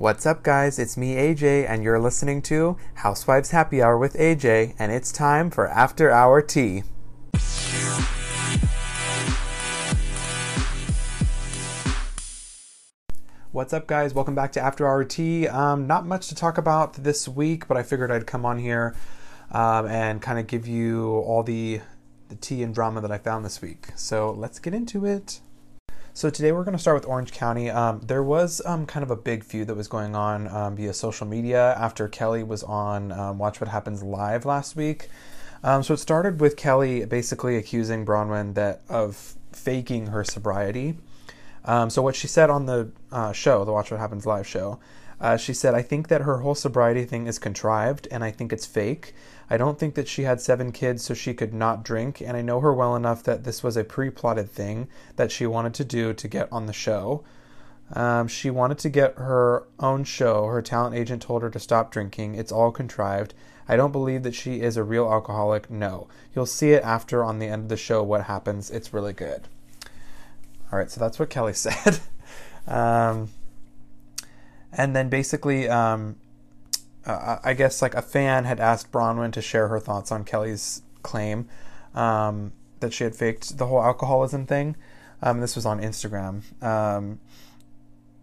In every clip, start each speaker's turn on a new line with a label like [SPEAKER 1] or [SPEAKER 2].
[SPEAKER 1] What's up, guys? It's me, AJ, and you're listening to Housewives Happy Hour with AJ, and it's time for After Hour Tea. What's up, guys? Welcome back to After Hour Tea. Um, not much to talk about this week, but I figured I'd come on here um, and kind of give you all the the tea and drama that I found this week. So let's get into it. So today we're going to start with Orange County. Um, there was um, kind of a big feud that was going on um, via social media after Kelly was on um, Watch What Happens Live last week. Um, so it started with Kelly basically accusing Braunwyn that of faking her sobriety. So what she said on the uh, show, the Watch What Happens Live show, uh, she said, I think that her whole sobriety thing is contrived and I think it's fake. I don't think that she had seven kids so she could not drink, and I know her well enough that this was a pre plotted thing that she wanted to do to get on the show. Um, she wanted to get her own show. Her talent agent told her to stop drinking. It's all contrived. I don't believe that she is a real alcoholic. No. You'll see it after on the end of the show what happens. It's really good. All right, so that's what Kelly said. um, and then basically, um, uh, I guess like a fan had asked Braunwyn to share her thoughts on Kelly's claim um, that she had faked the whole alcoholism thing. Um, this was on Instagram. Um,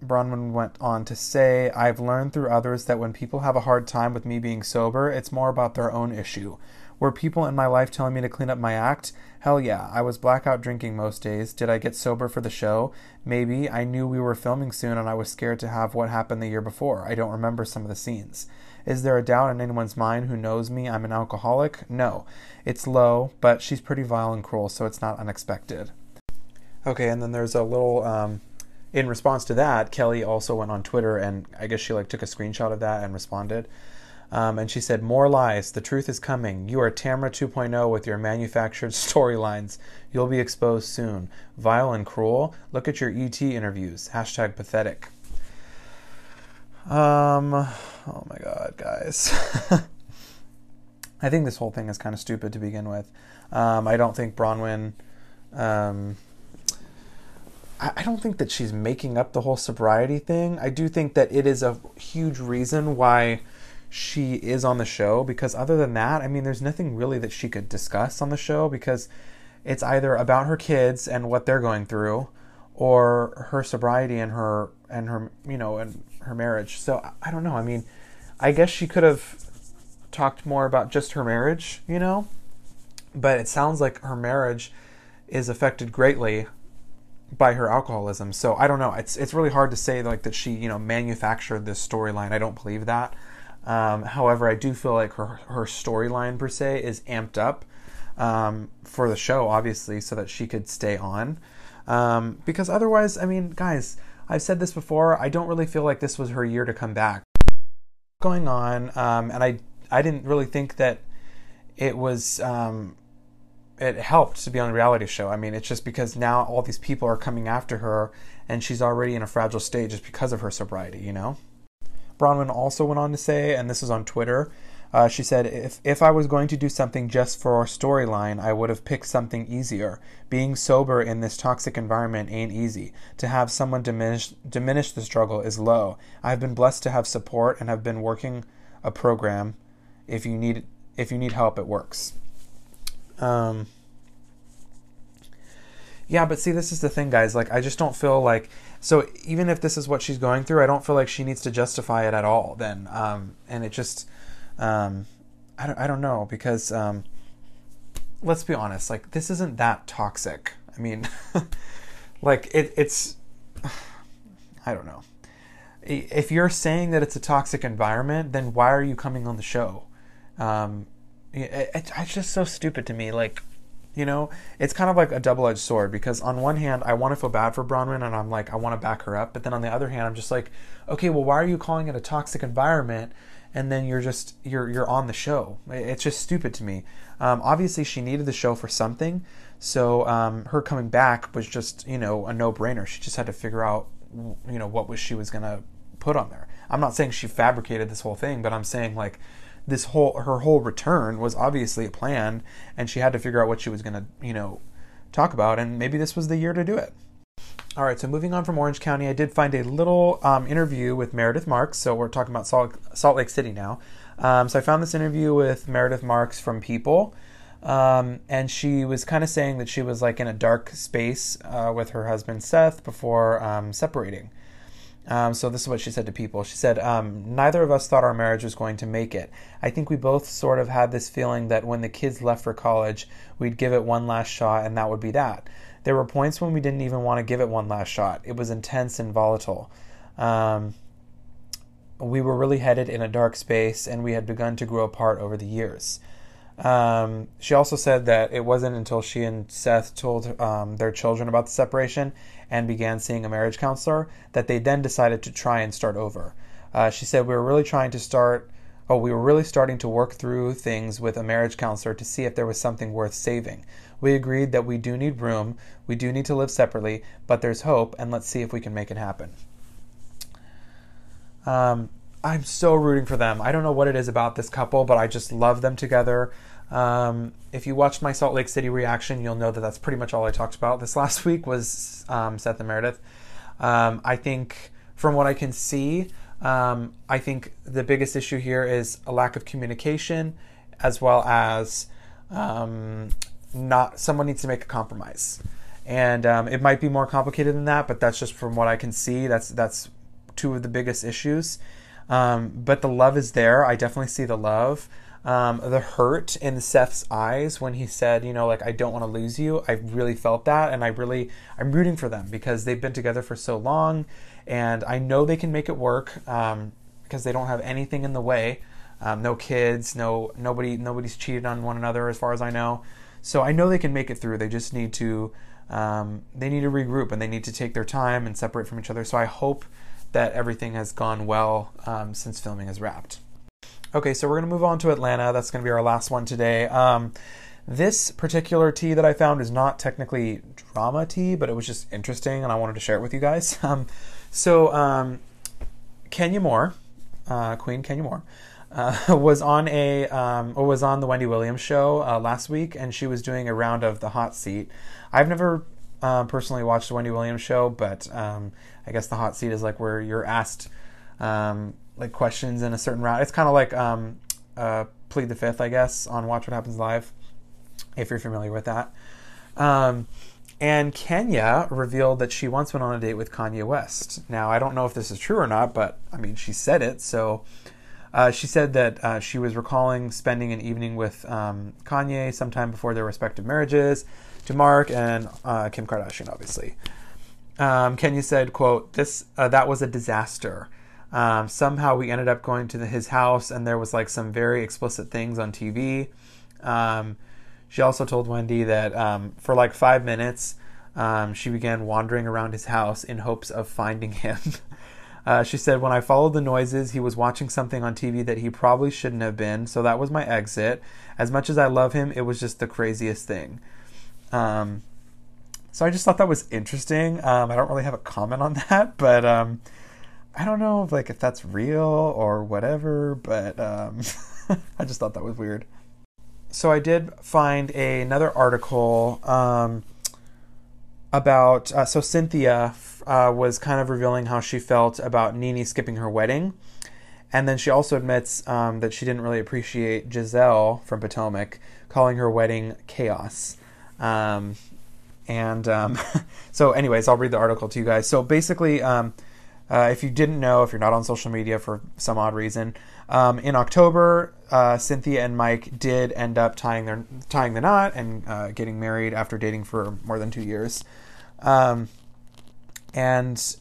[SPEAKER 1] Braunwyn went on to say, I've learned through others that when people have a hard time with me being sober, it's more about their own issue. Were people in my life telling me to clean up my act? Hell yeah. I was blackout drinking most days. Did I get sober for the show? Maybe. I knew we were filming soon and I was scared to have what happened the year before. I don't remember some of the scenes. Is there a doubt in anyone's mind who knows me I'm an alcoholic? No. It's low, but she's pretty vile and cruel, so it's not unexpected. Okay, and then there's a little um, in response to that, Kelly also went on Twitter and I guess she like took a screenshot of that and responded. Um, and she said, More lies. The truth is coming. You are Tamra 2.0 with your manufactured storylines. You'll be exposed soon. Vile and cruel. Look at your ET interviews. Hashtag pathetic. Um, oh my god, guys. I think this whole thing is kind of stupid to begin with. Um, I don't think Braunwyn. Um, I, I don't think that she's making up the whole sobriety thing. I do think that it is a huge reason why she is on the show because other than that, I mean, there's nothing really that she could discuss on the show because it's either about her kids and what they're going through or her sobriety and her and her you know and her marriage. So I don't know. I mean, I guess she could have talked more about just her marriage, you know? But it sounds like her marriage is affected greatly by her alcoholism. So I don't know. It's it's really hard to say like that she, you know, manufactured this storyline. I don't believe that. Um, however, I do feel like her her storyline per se is amped up um, for the show, obviously, so that she could stay on. Um, because otherwise, I mean, guys, I've said this before. I don't really feel like this was her year to come back. Going on, um, and I I didn't really think that it was um, it helped to be on a reality show. I mean, it's just because now all these people are coming after her, and she's already in a fragile state just because of her sobriety. You know. Braunwyn also went on to say, and this is on Twitter, uh, she said, if, if I was going to do something just for our storyline, I would have picked something easier. Being sober in this toxic environment ain't easy. To have someone diminish, diminish the struggle is low. I've been blessed to have support and have been working a program. If you need, if you need help, it works. Um, yeah, but see, this is the thing, guys. Like, I just don't feel like so even if this is what she's going through, I don't feel like she needs to justify it at all. Then, um, and it just, um, I don't, I don't know because, um, let's be honest, like this isn't that toxic. I mean, like it, it's, I don't know. If you're saying that it's a toxic environment, then why are you coming on the show? Um, it, it, it's just so stupid to me. Like, you know, it's kind of like a double edged sword because on one hand, I want to feel bad for Braunwyn and I'm like, I want to back her up. But then on the other hand, I'm just like, okay, well, why are you calling it a toxic environment? And then you're just you're you're on the show. It's just stupid to me. Um, obviously, she needed the show for something, so um, her coming back was just you know a no brainer. She just had to figure out you know what was she was gonna put on there. I'm not saying she fabricated this whole thing, but I'm saying like this whole her whole return was obviously a plan, and she had to figure out what she was going to you know talk about, and maybe this was the year to do it. All right, so moving on from Orange County, I did find a little um, interview with Meredith Marks. So we're talking about Salt, Salt Lake City now. Um, so I found this interview with Meredith Marks from People. Um, and she was kind of saying that she was like in a dark space uh, with her husband Seth before um, separating. Um, so this is what she said to people. She said, um, "Neither of us thought our marriage was going to make it. I think we both sort of had this feeling that when the kids left for college, we'd give it one last shot, and that would be that. There were points when we didn't even want to give it one last shot. It was intense and volatile. Um, we were really headed in a dark space, and we had begun to grow apart over the years." Um, she also said that it wasn't until she and Seth told um, their children about the separation and began seeing a marriage counselor that they then decided to try and start over. Uh, she said, We were really trying to start, oh, we were really starting to work through things with a marriage counselor to see if there was something worth saving. We agreed that we do need room, we do need to live separately, but there's hope, and let's see if we can make it happen. Um, I'm so rooting for them. I don't know what it is about this couple, but I just love them together. Um, if you watched my Salt Lake City reaction, you'll know that that's pretty much all I talked about this last week was um, Seth and Meredith. Um, I think, from what I can see, um, I think the biggest issue here is a lack of communication, as well as um, not someone needs to make a compromise, and um, it might be more complicated than that. But that's just from what I can see. That's that's two of the biggest issues. but the love is there. I definitely see the love um, the hurt in Seth's eyes when he said, you know, like I don't want to lose you. I really felt that, and I really I'm rooting for them because they've been together for so long, and I know they can make it work um, because they don't have anything in the way. Um, no kids, no nobody nobody's cheated on one another as far as I know. So I know they can make it through. They just need to um, they need to regroup and they need to take their time and separate from each other. So I hope that everything has gone well um, since filming is wrapped. Okay, so we're going to move on to Atlanta. That's going to be our last one today. Um, this particular tea that I found is not technically drama tea, but it was just interesting, and I wanted to share it with you guys. Um, so, um, Kenya Moore, uh, Queen Kenya Moore, uh, was on a um, or was on the Wendy Williams show uh, last week, and she was doing a round of the hot seat. I've never uh, personally watched the Wendy Williams show, but um, I guess the hot seat is like where you're asked um, like questions in a certain route. It's kind of like um, uh, plead the fifth, I guess, on Watch What Happens Live, if you're familiar with that. Um, and Kenya revealed that she once went on a date with Kanye West. Now, I don't know if this is true or not, but I mean, she said it. So uh, she said that uh, she was recalling spending an evening with um, Kanye sometime before their respective marriages to Mark and uh, Kim Kardashian, obviously. Um, Kenya said, "quote This uh, that was a disaster." Um, somehow we ended up going to the, his house, and there was like some very explicit things on TV. Um, she also told Wendy that um, for like five minutes, um, she began wandering around his house in hopes of finding him. uh, she said, When I followed the noises, he was watching something on TV that he probably shouldn't have been, so that was my exit. As much as I love him, it was just the craziest thing. Um, so I just thought that was interesting. Um, I don't really have a comment on that, but I don't know if like if that's real or whatever, but um, I just thought that was weird. So I did find a, another article um, about uh, so Cynthia uh, was kind of revealing how she felt about NeNe skipping her wedding, and then she also admits um, that she didn't really appreciate Gizelle from Potomac calling her wedding chaos. Um, and um, so, anyways, I'll read the article to you guys. So basically um, uh, if you didn't know, if you're not on social media for some odd reason, um, in October, uh, Cynthia and Mike did end up tying their tying the knot and uh, getting married after dating for more than two years. Um, and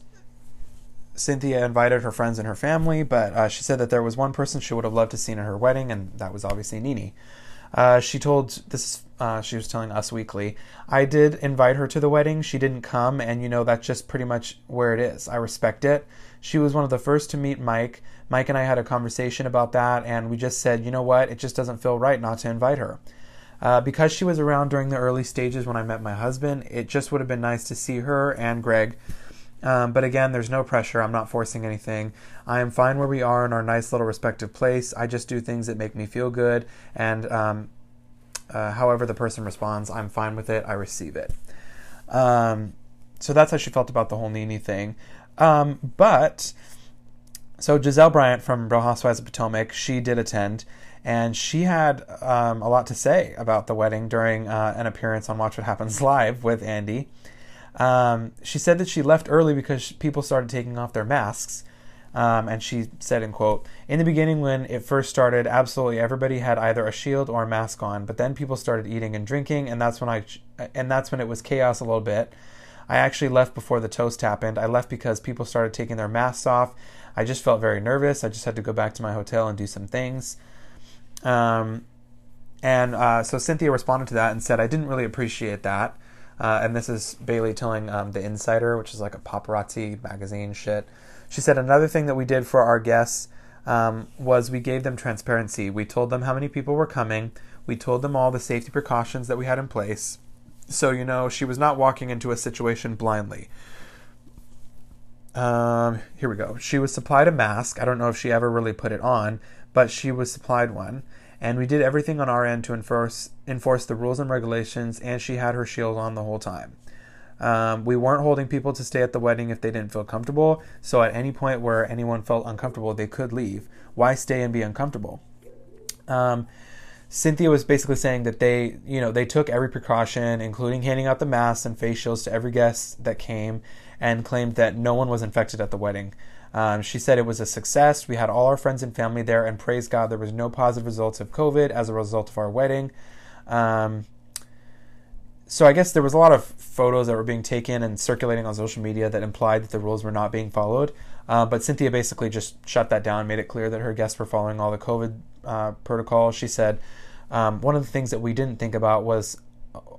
[SPEAKER 1] Cynthia invited her friends and her family, but uh, she said that there was one person she would have loved to see in her wedding, and that was obviously NeNe. Uh, she told this. Uh, she was telling Us Weekly. I did invite her to the wedding. She didn't come, and you know that's just pretty much where it is. I respect it. She was one of the first to meet Mike. Mike and I had a conversation about that, and we just said, you know what, it just doesn't feel right not to invite her. Uh, because she was around during the early stages when I met my husband, it just would have been nice to see her and Greg. Um, but again, there's no pressure. I'm not forcing anything. I am fine where we are in our nice little respective place. I just do things that make me feel good. And um, uh, however the person responds, I'm fine with it. I receive it. Um, so that's how she felt about the whole Nene thing. Um, but so Gizelle Bryant from Real Housewives of Potomac, she did attend, and she had um, a lot to say about the wedding during uh, an appearance on Watch What Happens Live with Andy. Um, she said that she left early because people started taking off their masks. Um, and she said, in quote, in the beginning when it first started, absolutely everybody had either a shield or a mask on, but then people started eating and drinking, and that's when I, and that's when it was chaos a little bit. I actually left before the toast happened. I left because people started taking their masks off. I just felt very nervous. I just had to go back to my hotel and do some things. Um, and uh, so Cynthia responded to that and said, I didn't really appreciate that. Uh, and this is Bailey telling um, The Insider, which is like a paparazzi magazine shit. She said, Another thing that we did for our guests um, was we gave them transparency. We told them how many people were coming, we told them all the safety precautions that we had in place. So, you know, she was not walking into a situation blindly. Um, here we go. She was supplied a mask. I don't know if she ever really put it on, but she was supplied one. And we did everything on our end to enforce enforce the rules and regulations, and she had her shield on the whole time. Um, we weren't holding people to stay at the wedding if they didn't feel comfortable. So at any point where anyone felt uncomfortable, they could leave. Why stay and be uncomfortable? Um, Cynthia was basically saying that they, you know, they took every precaution, including handing out the masks and face shields to every guest that came, and claimed that no one was infected at the wedding. Um, she said it was a success. We had all our friends and family there, and praise God, there was no positive results of COVID as a result of our wedding. Um, so I guess there was a lot of photos that were being taken and circulating on social media that implied that the rules were not being followed. Uh, but Cynthia basically just shut that down, made it clear that her guests were following all the COVID uh, protocols. She said um, one of the things that we didn't think about was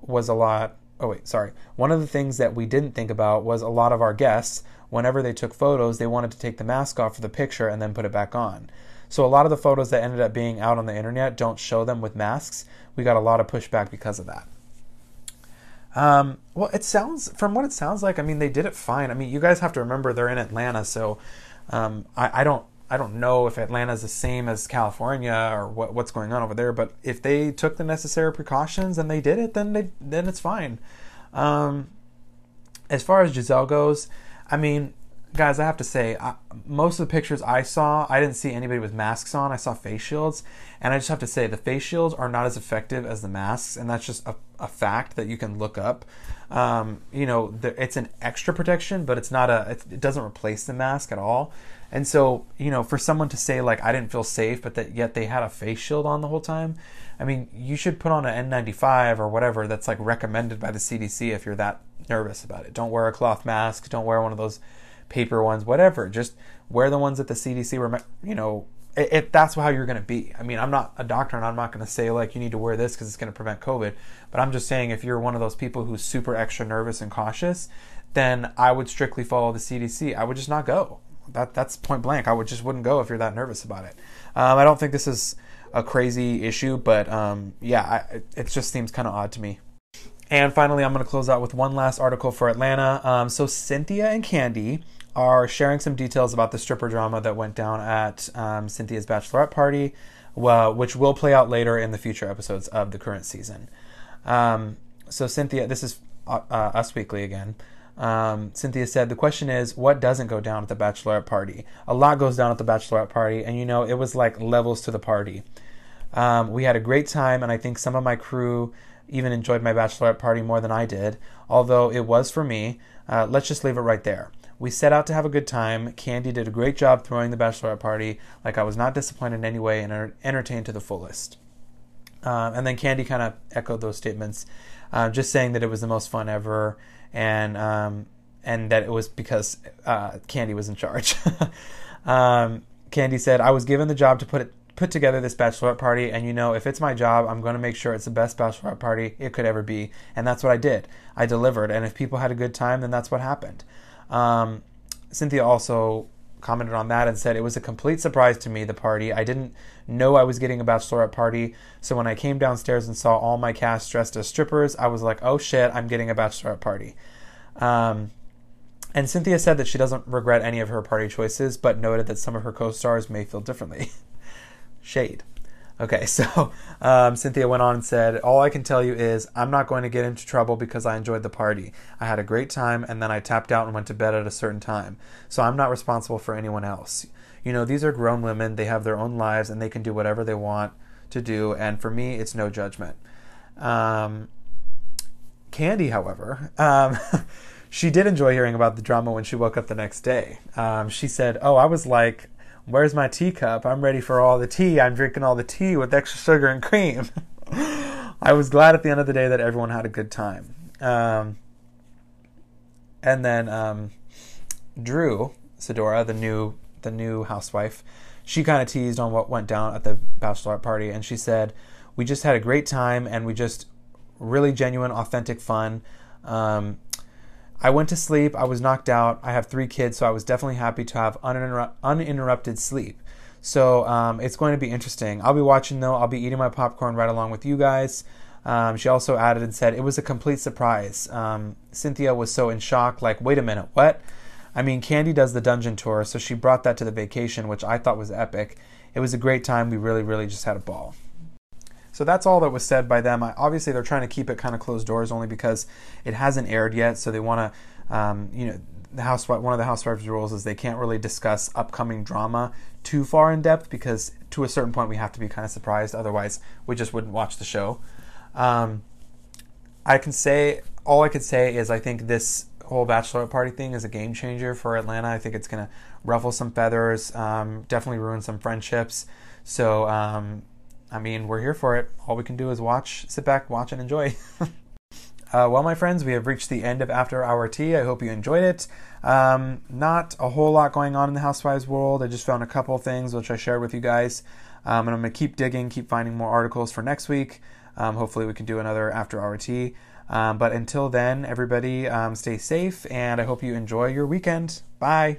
[SPEAKER 1] was a lot. Oh wait, sorry. One of the things that we didn't think about was a lot of our guests. Whenever they took photos, they wanted to take the mask off for the picture and then put it back on. So a lot of the photos that ended up being out on the internet don't show them with masks. We got a lot of pushback because of that. Um, well, it sounds from what it sounds like. I mean, they did it fine. I mean, you guys have to remember they're in Atlanta, so um, I, I, don't I don't know if Atlanta's the same as California or what, what's going on over there. But if they took the necessary precautions and they did it, then they then it's fine. Um, as far as Gizelle goes, I mean, guys, I have to say, I, most of the pictures I saw, I didn't see anybody with masks on. I saw face shields, and I just have to say, the face shields are not as effective as the masks, and that's just a, a fact that you can look up. Um, you know, the, it's an extra protection, but it's not a. It, doesn't replace the mask at all. And so, you know, for someone to say like I didn't feel safe, but that yet they had a face shield on the whole time, I mean, you should put on an N95 or whatever that's like recommended by the CDC if you're that nervous about it. Don't wear a cloth mask. Don't wear one of those paper ones, whatever. Just wear the ones that the CDC, rem- you know, if that's how you're going to be. I mean, I'm not a doctor and I'm not going to say like you need to wear this because it's going to prevent COVID. But I'm just saying if you're one of those people who's super extra nervous and cautious, then I would strictly follow the CDC. I would just not go. That that's point blank. I would just wouldn't go if you're that nervous about it. Um, I don't think this is a crazy issue, but um, yeah, I, it just seems kind of odd to me. And finally, I'm going to close out with one last article for Atlanta. Um, so Cynthia and Kandi are sharing some details about the stripper drama that went down at um, Cynthia's bachelorette party, well, which will play out later in the future episodes of the current season. Um, so, Cynthia, this is uh, uh, Us Weekly again. Um, Cynthia said, The question is, what doesn't go down at the bachelorette party? A lot goes down at the bachelorette party, and you know, it was like levels to the party. Um, we had a great time, and I think some of my crew even enjoyed my bachelorette party more than I did, although it was for me. Uh, let's just leave it right there. We set out to have a good time. Kandi did a great job throwing the bachelorette party. Like I was not disappointed in any way and er, entertained to the fullest. Um, and then Kandi kind of echoed those statements, uh, just saying that it was the most fun ever, and um, and that it was because uh, Kandi was in charge. um, Kandi said, "I was given the job to put it, put together this bachelorette party, and you know, if it's my job, I'm going to make sure it's the best bachelorette party it could ever be, and that's what I did. I delivered, and if people had a good time, then that's what happened." Um, Cynthia also commented on that and said it was a complete surprise to me the party. I didn't know i was getting a bachelorette party. So when i came downstairs and saw all my cast dressed as strippers i was like oh shit i'm getting a bachelorette party. Um, and cynthia said that she doesn't regret any of her party choices but noted that some of her co-stars may feel differently. Shade Okay, so um, Cynthia went on and said, All I can tell you is I'm not going to get into trouble because I enjoyed the party. I had a great time and then I tapped out and went to bed at a certain time. So I'm not responsible for anyone else. You know, these are grown women, they have their own lives and they can do whatever they want to do. And for me, it's no judgment. Um, Kandi, however, um, she did enjoy hearing about the drama when she woke up the next day. Um, she said, Oh, I was like, Where's my teacup? I'm ready for all the tea. I'm drinking all the tea with extra sugar and cream. I was glad at the end of the day that everyone had a good time. Um, and then um, Drew Sidora, the new the new housewife, she kind of teased on what went down at the bachelorette party, and she said, "We just had a great time, and we just really genuine, authentic fun." Um, I went to sleep. I was knocked out. I have three kids, so I was definitely happy to have uninter- uninterrupted sleep. So um, it's going to be interesting. I'll be watching though. I'll be eating my popcorn right along with you guys. Um, she also added and said it was a complete surprise. Um, Cynthia was so in shock, like, wait a minute, what? I mean, Kandi does the dungeon tour, so she brought that to the vacation, which I thought was epic. It was a great time. We really, really just had a ball. So that's all that was said by them. Obviously, they're trying to keep it kind of closed doors only because it hasn't aired yet. So they want to, um, you know, the housewife. One of the housewives' rules is they can't really discuss upcoming drama too far in depth because to a certain point we have to be kind of surprised. Otherwise, we just wouldn't watch the show. Um, I can say all I could say is I think this whole bachelorette party thing is a game changer for Atlanta. I think it's going to ruffle some feathers, um, definitely ruin some friendships. So um, I mean, we're here for it. All we can do is watch, sit back, watch, and enjoy. uh, well, my friends, we have reached the end of After Hour Tea. I hope you enjoyed it. Um, not a whole lot going on in the Housewives world. I just found a couple things which I shared with you guys. Um, and I'm going to keep digging, keep finding more articles for next week. Um, hopefully, we can do another After Hour Tea. Um, but until then, everybody um, stay safe, and I hope you enjoy your weekend. Bye.